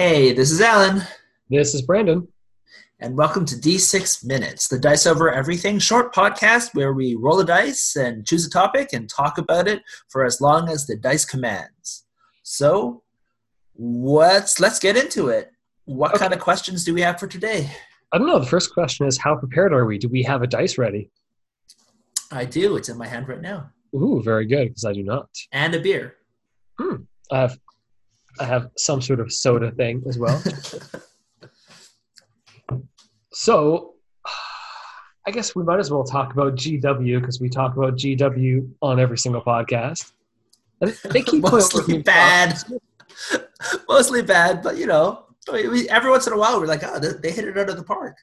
Hey, this is Alan, This is Brandon. and welcome to D6 Minutes, the Dice Over Everything short podcast where we roll a dice and choose a topic and talk about it for as long as the dice commands. So, what's let's get into it. What Okay. kind of questions do we have for today? I don't know. The first question is how prepared are we? Do we have a dice ready? I do. It's in my hand right now, Ooh, very good, because I do not. and a beer. Hmm. I have I have some sort of soda thing as well. so I guess we might as well talk about GW because we talk about GW on every single podcast. They keep Mostly bad. Mostly bad, but you know, we, every once in a while we're like, oh, they, hit it out of the park.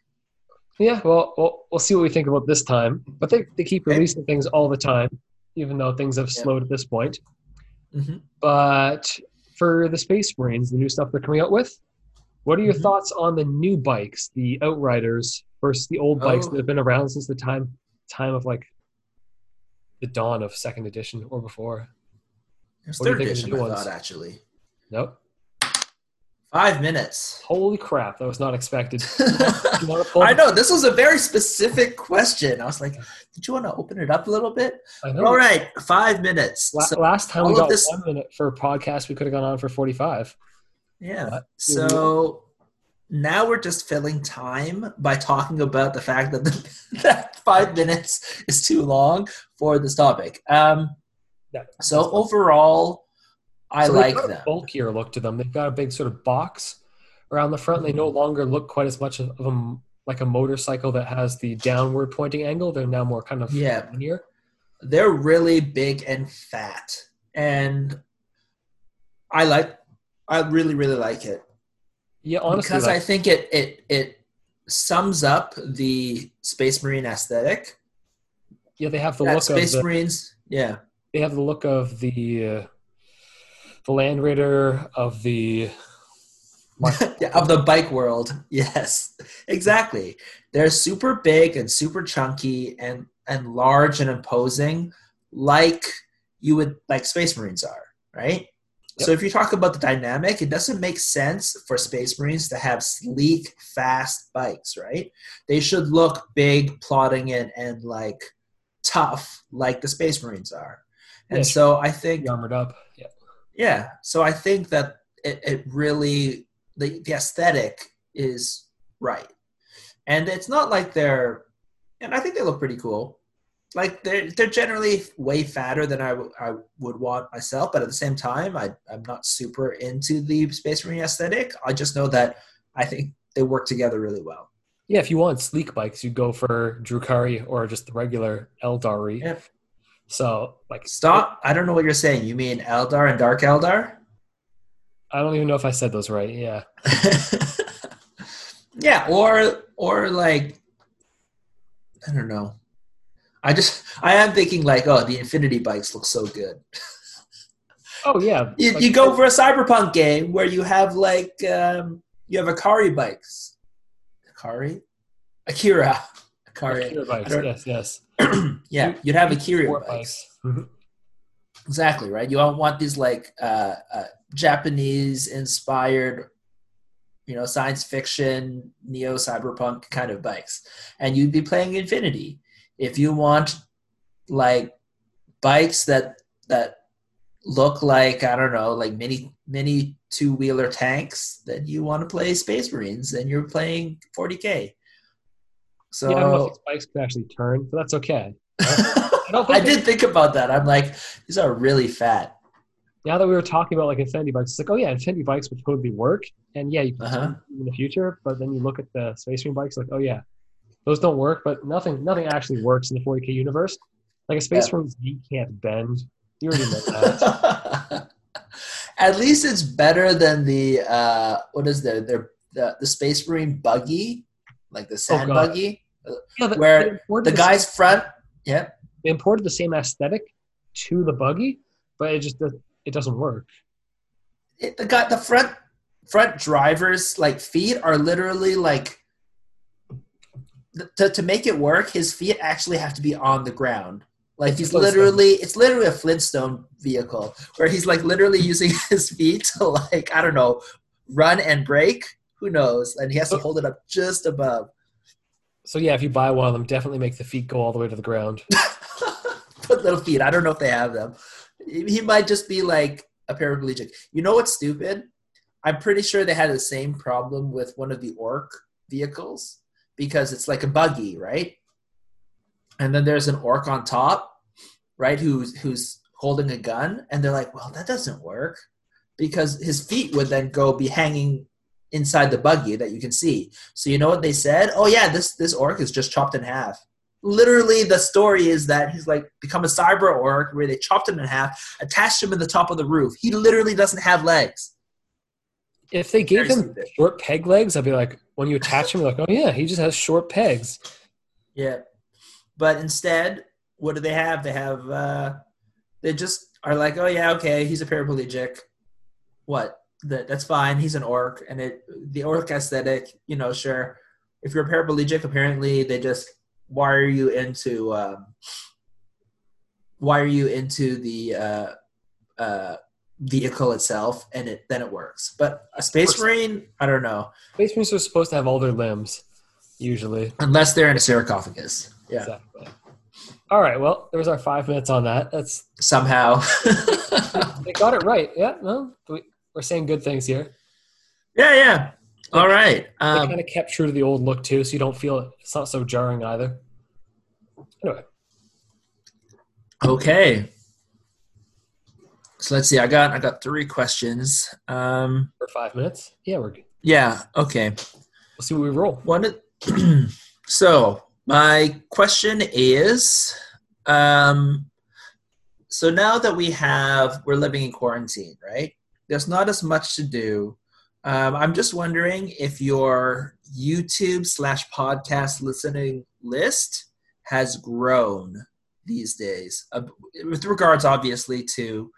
Yeah, well, well, we'll see what we think about this time. But they, they keep releasing things all the time, even though things have Yeah. slowed at this point. Mhm. But for the Space Marines, the new stuff they're coming out with, what are your Mhm. thoughts on the new bikes, the Outriders versus the old bikes Oh. that have been around since the time time of like the dawn of second edition or before? There's What third think of the edition, I ones? thought, actually. Nope. Five minutes. Holy crap, that was not expected. You wanna pull I know this was a very specific question. I was like, "Did you want to open it up a little bit?" I know. All right, five minutes. La- So, last time we got this- one minute for a podcast, we could have gone on for forty-five. yeah. What? So now we're just filling time by talking about the fact that the, that five minutes is too long for this topic. Um, Yeah. so overall, I So like them. a bulkier look to them. They've got a big sort of box around the front. They no longer look quite as much of a like a motorcycle that has the downward pointing angle. They're now more kind of Yeah. linear. they're really big and fat and i like i really really like it Yeah, honestly, because i think it it it sums up the space marine aesthetic yeah, they have the that look space of the, marines yeah they have the look of the uh, the Land Raider of the Yeah, of the bike world. Yes exactly. They're super big and super chunky and and large and imposing like you would like space marines are right? So if you talk about the dynamic it doesn't make sense for space marines to have sleek fast bikes right? They should look big plodding and and like tough like the space marines are. And Yeah, so i think armored up. Yeah. So I think that it, it really the, the aesthetic is right. And it's not like they're and I think they look pretty cool. Like they're they're generally way fatter than I, w- I would want myself, but at the same time I I'm not super into the Space Marine aesthetic. I just know that I think they work together really well. yeah. If you want sleek bikes, you go for Drukhari or just the regular Eldari. Yep. So like, Stop. I don't know what you're saying. You mean Eldar and Dark Eldar? I don't even know if I said those right. Yeah. yeah, or or like I don't know. I just I am thinking like, oh, the Infinity bikes look so good. Oh yeah. You, Like, you go for a cyberpunk game where you have like um, you have Akari bikes. Akari, Akira, Akira bikes, Yes, yes. yeah, you'd have Akira bikes. Mhm. Exactly right. You don't want these like uh, uh, Japanese inspired, you know, science fiction, neo cyberpunk kind of bikes, and you'd be playing Infinity. If you want like bikes that that look like I don't know, like mini mini two wheeler tanks, then you want to play Space Marines, and you're playing 40k. So I don't know if these bikes can actually turn, but that's okay. don't I did think about that. I'm like, these are really fat. Now that we were talking about like Infinity bikes, it's like, oh yeah, Infinity bikes would totally work, and yeah, you can Uh-huh. in the future. But then you look at the Space Marine bikes, like, oh yeah, those don't work. But nothing, nothing actually works in the 40k universe. Like a Space Yeah. Marine's can't bend. You already know that. At least it's better than the uh, what is there? Their the, the Space Marine buggy, like the oh, sand Oh, buggy, uh, yeah, but Where the guy's front. Yeah, they imported the same aesthetic to the buggy, but it just it doesn't work. it, the guy, the front front driver's like feet are literally like to, to make it work. His feet actually have to be on the ground. Like he's literally, it's literally a Flintstone vehicle where he's like literally using his feet to like I don't know run and break? Who knows? And he has to hold it up just above. So yeah, if you buy one of them, definitely make the feet go all the way to the ground. Put little feet. I don't know if they have them. He might just be like a paraplegic. You know what's stupid? I'm pretty sure they had the same problem with one of the orc vehicles because it's like a buggy, right? And then there's an orc on top, right? Who's who's holding a gun, and they're like, "Well, that doesn't work," because his feet would then go be hanging inside the buggy that you can see. So you know what they said? Oh yeah, this this orc is just chopped in half. Literally, the story is that he's like become a cyber orc where they chopped him in half, attached him in the top of the roof. He literally doesn't have legs. If they gave him short peg legs, I'd be like, when you attach him, like, oh yeah, he just has short pegs. Yeah, but instead, what do they have? They have uh, they just are like, oh yeah, okay, he's a paraplegic. What? That that's fine. He's an orc, and it the orc aesthetic, you know, sure. If you're a paraplegic, apparently they just wire you into um, wire you into the uh, uh, vehicle itself, and it then it works. But a space marine, I don't know. Space marines are supposed to have all their limbs, usually, unless they're in a sarcophagus. Yeah. Exactly. All right. Well, there was our five minutes on that. That's somehow they got it right. Yeah. No, we're saying good things here. Yeah. Yeah. All right. Um, they kind of kept true to the old look too, so you don't feel it. It's not so jarring either. Anyway. Okay. So let's see. I got I got three questions. Um, For five minutes. Yeah, we're good. Yeah. Okay. We'll see what we roll. One. so my question is um, so now that we have, we're living in quarantine, right? There's not as much to do. Um, I'm just wondering if your YouTube slash podcast listening list has grown these days, uh, with regards obviously to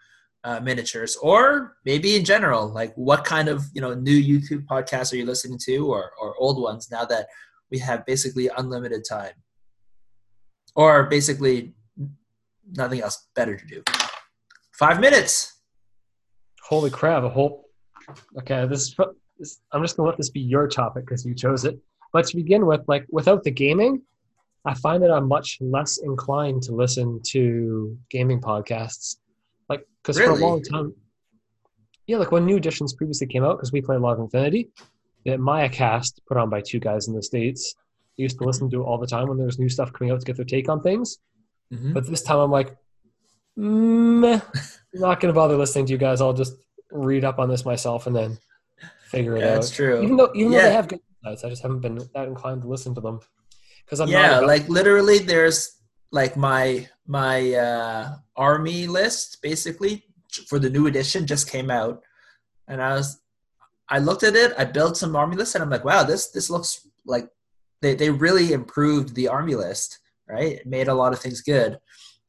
uh, miniatures, or maybe in general. Like, what kind of you know new YouTube podcasts are you listening to, or or old ones now that we have basically unlimited time, or basically nothing else better to do. Five minutes. Holy crap! A whole. Okay, this is. I'm just gonna let this be your topic because you chose it. But to begin with, like without the gaming, I find that I'm much less inclined to listen to gaming podcasts. Like, because really? for a long time, yeah, like when new editions previously came out, because we play a lot of Infinity, that Mayacast, put on by two guys in the States, I used to listen to all the time when there was new stuff coming out to get their take on things. Mm-hmm. But this time I'm like, meh, I'm not going to bother listening to you guys. I'll just read up on this myself and then figure it yeah, out. That's true. Even though, even yeah. though they have good insights, I just haven't been that inclined to listen to them. Because I'm yeah, like literally, there's like my my uh, army list basically for the new edition just came out, and I was I looked at it, I built some army lists, and I'm like, wow, this this looks like they they really improved the army list, right? It made a lot of things good,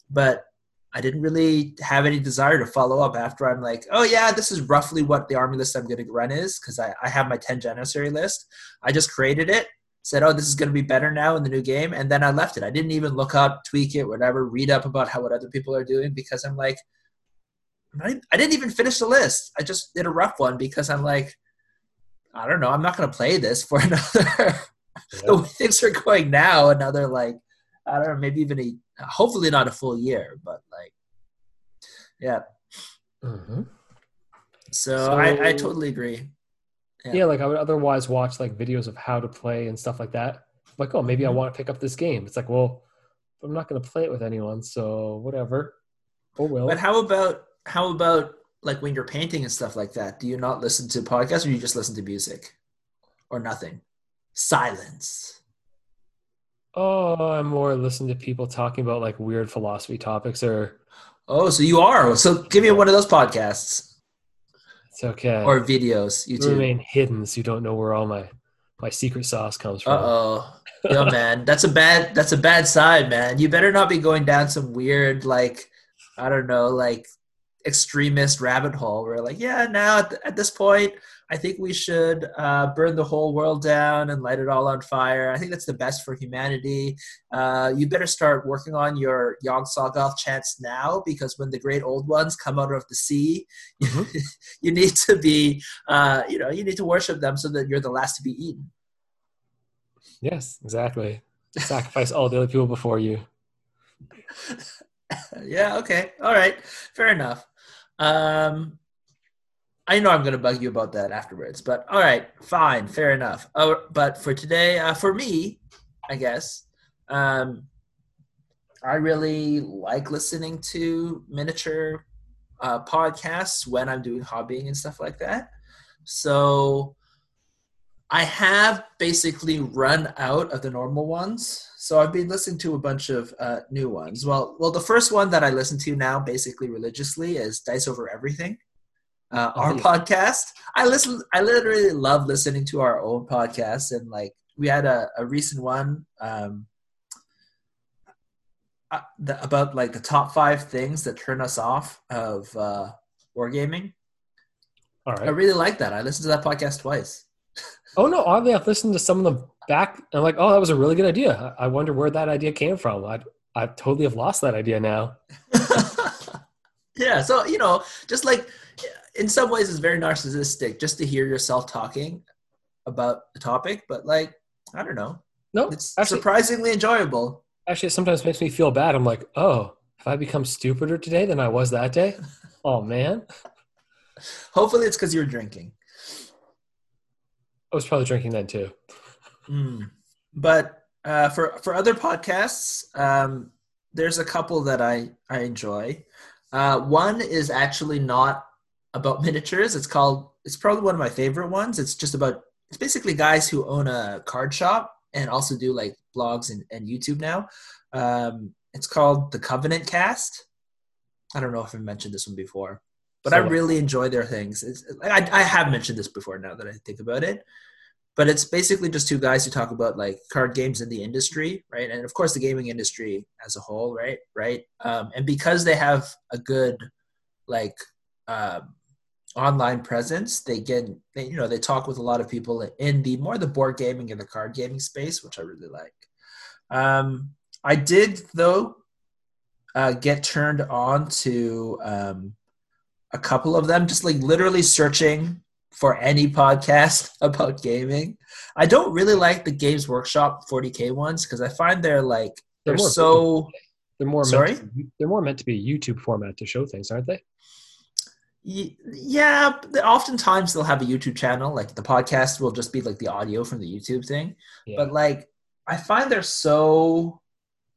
but I didn't really have any desire to follow up after I'm like, oh yeah, this is roughly what the army list I'm going to run is because I, I have my 10 Janissary list. I just created it, said, oh, this is going to be better now in the new game, and then I left it. I didn't even look up, tweak it, whatever, read up about how what other people are doing because I'm like, I didn't even finish the list. I just did a rough one because I'm like, I don't know. I'm not going to play this for another. Yeah. the way things are going now, another like I don't know, maybe even a hopefully not a full year, but like yeah. Mm-hmm. So, so, I, I totally agree. Yeah. yeah. like I would otherwise watch like videos of how to play and stuff like that. Like, oh, maybe mm-hmm. I want to pick up this game. It's like, well, I'm not going to play it with anyone, so whatever. Oh well. But how about how about like when you're painting and stuff like that, do you not listen to podcasts or you just listen to music or nothing? Silence. Oh, I'm more listening to people talking about like weird philosophy topics or. Oh, so you are. So give me one of those podcasts. It's okay. Or videos. You remain hidden, so you don't know where all my my secret sauce comes from. Uh oh. Yo, man, that's a bad that's a bad side, man. You better not be going down some weird like I don't know like extremist rabbit hole. We're like, yeah, now at, at this point, I think we should uh, burn the whole world down and light it all on fire. I think that's the best for humanity. Uh, you better start working on your Yog-Sothoth chants now because when the great old ones come out of the sea, mm-hmm. you need to be, uh, you know, you need to worship them so that you're the last to be eaten. Yes, exactly. Sacrifice all the other people before you. yeah. Okay. All right. Fair enough. Um, I know I'm going to bug you about that afterwards, but all right, fine, fair enough. Uh, but for today, uh, for me, I guess, um, I really like listening to miniature uh, podcasts when I'm doing hobbying and stuff like that. So I have basically run out of the normal ones. So I've been listening to a bunch of uh, new ones. Well, well, the first one that I listen to now, basically religiously, is Dice Over Everything uh, our podcast. I listen. I literally love listening to our own podcast, and like we had a, a recent one um, uh, the, about like the top five things that turn us off of uh, wargaming. All right. I really like that. I listened to that podcast twice. Oh no! Oddly, I've listened to some of them back. And I'm like, oh, that was a really good idea. I wonder where that idea came from. I I totally have lost that idea now. yeah. So you know, just like in some ways it's very narcissistic just to hear yourself talking about the topic, but like I don't know. No, it's actually, surprisingly enjoyable. Actually, it sometimes makes me feel bad. I'm like, oh, have I become stupider today than I was that day? oh man. Hopefully, it's because you were drinking. I was probably drinking then too. Mm. But uh, for for other podcasts, um, there's a couple that I I enjoy. Uh, one is actually not about miniatures. It's called. It's probably one of my favorite ones. It's just about. It's basically guys who own a card shop and also do like blogs and, and YouTube now. Um, it's called the Covenant Cast. I don't know if I mentioned this one before, but so, I really enjoy their things. It's, I, I have mentioned this before now that I think about it, but it's basically just two guys who talk about like card games in the industry, right? And of course the gaming industry as a whole, right? Right. Um, and because they have a good like um, online presence they get they, you know they talk with a lot of people in the more the board gaming and the card gaming space which i really like um, i did though uh, get turned on to um, a couple of them just like literally searching for any podcast about gaming. I don't really like the games workshop 40k ones because i find they're like they're, they're so they're more sorry? they're more meant to be a youtube format to show things aren't they? Yeah oftentimes they'll have a youtube channel like the podcast will just be like the audio from the youtube thing. Yeah. but like i find they're so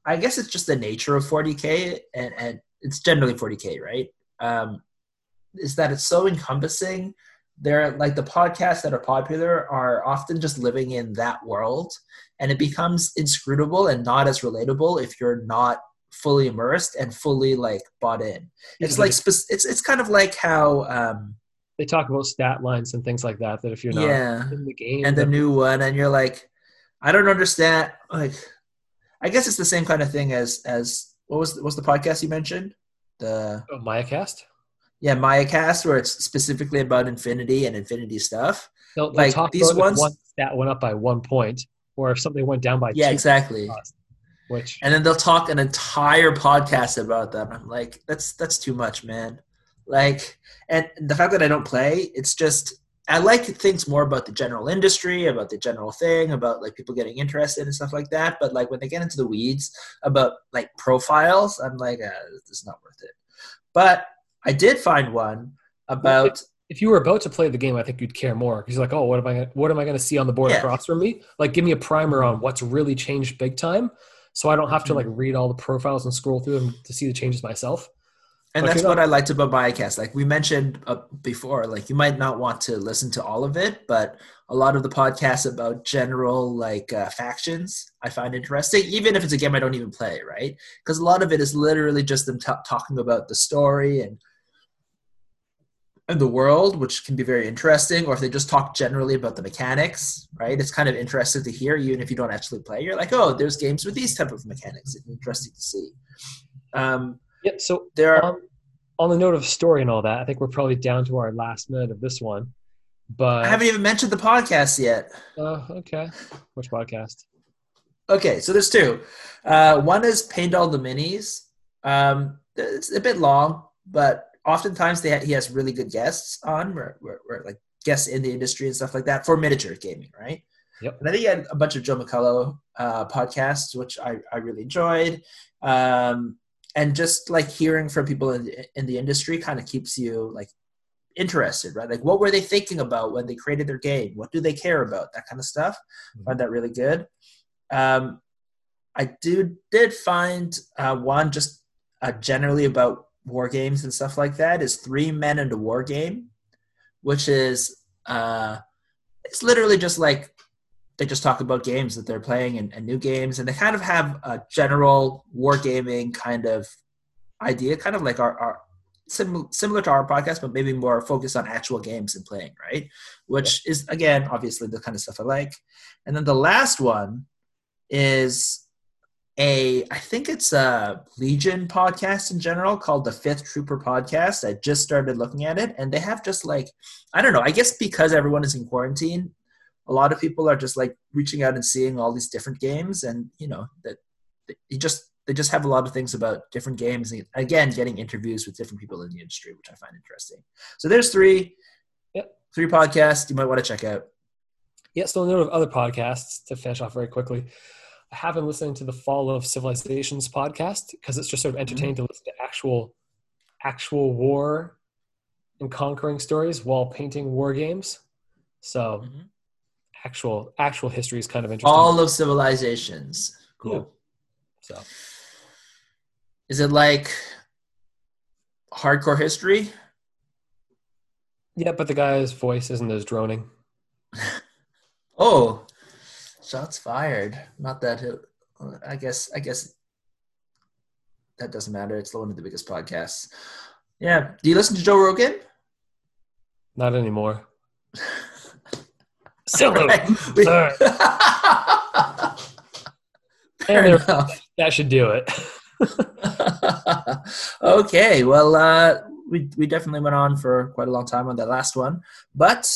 i guess it's just the nature of 40k and, and it's generally 40k right? Um is that it's so encompassing they're like the podcasts that are popular are often just living in that world and it becomes inscrutable and not as relatable if you're not fully immersed and fully like bought in. It's like it's it's kind of like how um, they talk about stat lines and things like that. That if you're not yeah, in the game and the new one, and you're like, I don't understand. Like, I guess it's the same kind of thing as as what was what's the podcast you mentioned? The oh, Mayacast. Yeah, Mayacast, where it's specifically about Infinity and Infinity stuff. They'll, they'll like these ones, one stat went up by one point, or if something went down by yeah, exactly. Which and then they'll talk an entire podcast about them. I'm like, that's that's too much, man. Like, and the fact that I don't play, it's just I like things more about the general industry, about the general thing, about like people getting interested and stuff like that. But like when they get into the weeds about like profiles, I'm like, uh, this is not worth it. But I did find one about. If you were about to play the game, I think you'd care more because you're like, oh, what am I? What am I going to see on the board yeah. across from me? Like, give me a primer on what's really changed big time so I don't have to like mm-hmm. read all the profiles and scroll through them to see the changes myself. And that's what I liked about Mayacast. Like we mentioned uh, before, like you might not want to listen to all of it, but a lot of the podcasts about general like uh, factions I find interesting, even if it's a game I don't even play, right? Because a lot of it is literally just them t- talking about the story and in the world, which can be very interesting, or if they just talk generally about the mechanics, right? It's kind of interesting to hear, even if you don't actually play. You're like, oh, there's games with these type of mechanics. It's interesting to see. Um, yeah. So there are. Um, on the note of story and all that, I think we're probably down to our last minute of this one. But I haven't even mentioned the podcast yet. uh, okay, which podcast? Okay, so there's two. Uh, one is Paint All the Minis. Um, it's a bit long, but oftentimes they ha- he has really good guests on, where, where, where like guests in the industry and stuff like that for miniature gaming, right? Yep. And I think he had a bunch of Joe McCullough uh, podcasts, which I, I really enjoyed. Um, and just like hearing from people in the, in the industry kind of keeps you like interested, right? Like what were they thinking about when they created their game? What do they care about? That kind of stuff. Mhm. Find that really good. Um, I do did find uh, one just uh, generally about war games and stuff like that is Three Men and a War Game, which is uh, it's literally just like they just talk about games that they're playing and, and new games, and they kind of have a general wargaming kind of idea, kind of like our, our sim- similar to our podcast, but maybe more focused on actual games and playing, right? Which is again, obviously, the kind of stuff I like. And then the last one is a I think it's a Legion podcast in general called the Fifth Trooper podcast. I just started looking at it and they have just like I don't know, I guess because everyone is in quarantine, a lot of people are just like reaching out and seeing all these different games and you know that you just they just have a lot of things about different games and again getting interviews with different people in the industry which i find interesting so there's three Yep. three podcasts you might want to check out Yeah, so the note of other podcasts, to finish off very quickly, I have been listening to the Fall of Civilizations podcast because it's just sort of entertaining to listen to actual, actual war and conquering stories while painting war games. So Mhm. actual actual history is kind of interesting. all of civilizations cool Yeah. so is it like hardcore history yeah, but the guy's voice isn't as droning. oh shots fired not that it, i guess i guess that doesn't matter it's one of the biggest podcasts yeah do you listen to joe rogan Not anymore. Right. We- All Fair And enough. That should do it. okay, well, uh, we we definitely went on for quite a long time on that last one. But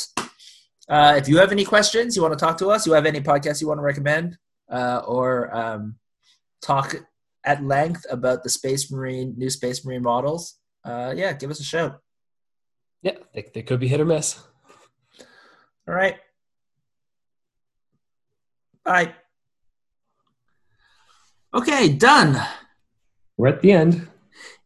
uh, if you have any questions, you want to talk to us, you have any podcasts you want to recommend, uh, or um, talk at length about the Space Marine new Space Marine models, uh, yeah, give us a shout. yeah, they, they could be hit or miss. All right. Bye. Okay, done. We're at the end.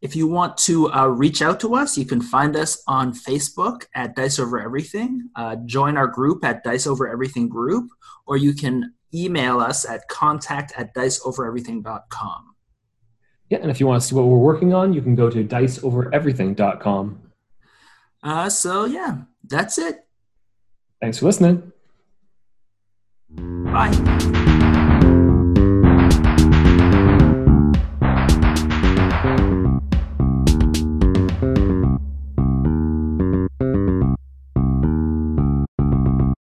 If you want to uh, reach out to us, you can find us on Facebook at Dice Over Everything. Uh, join our group at Dice Over Everything Group, or you can email us at contact at diceovereverything.com. Yeah, and if you want to see what we're working on, you can go to diceovereverything.com. Uh, so, yeah, that's it. Thanks for listening. Bye.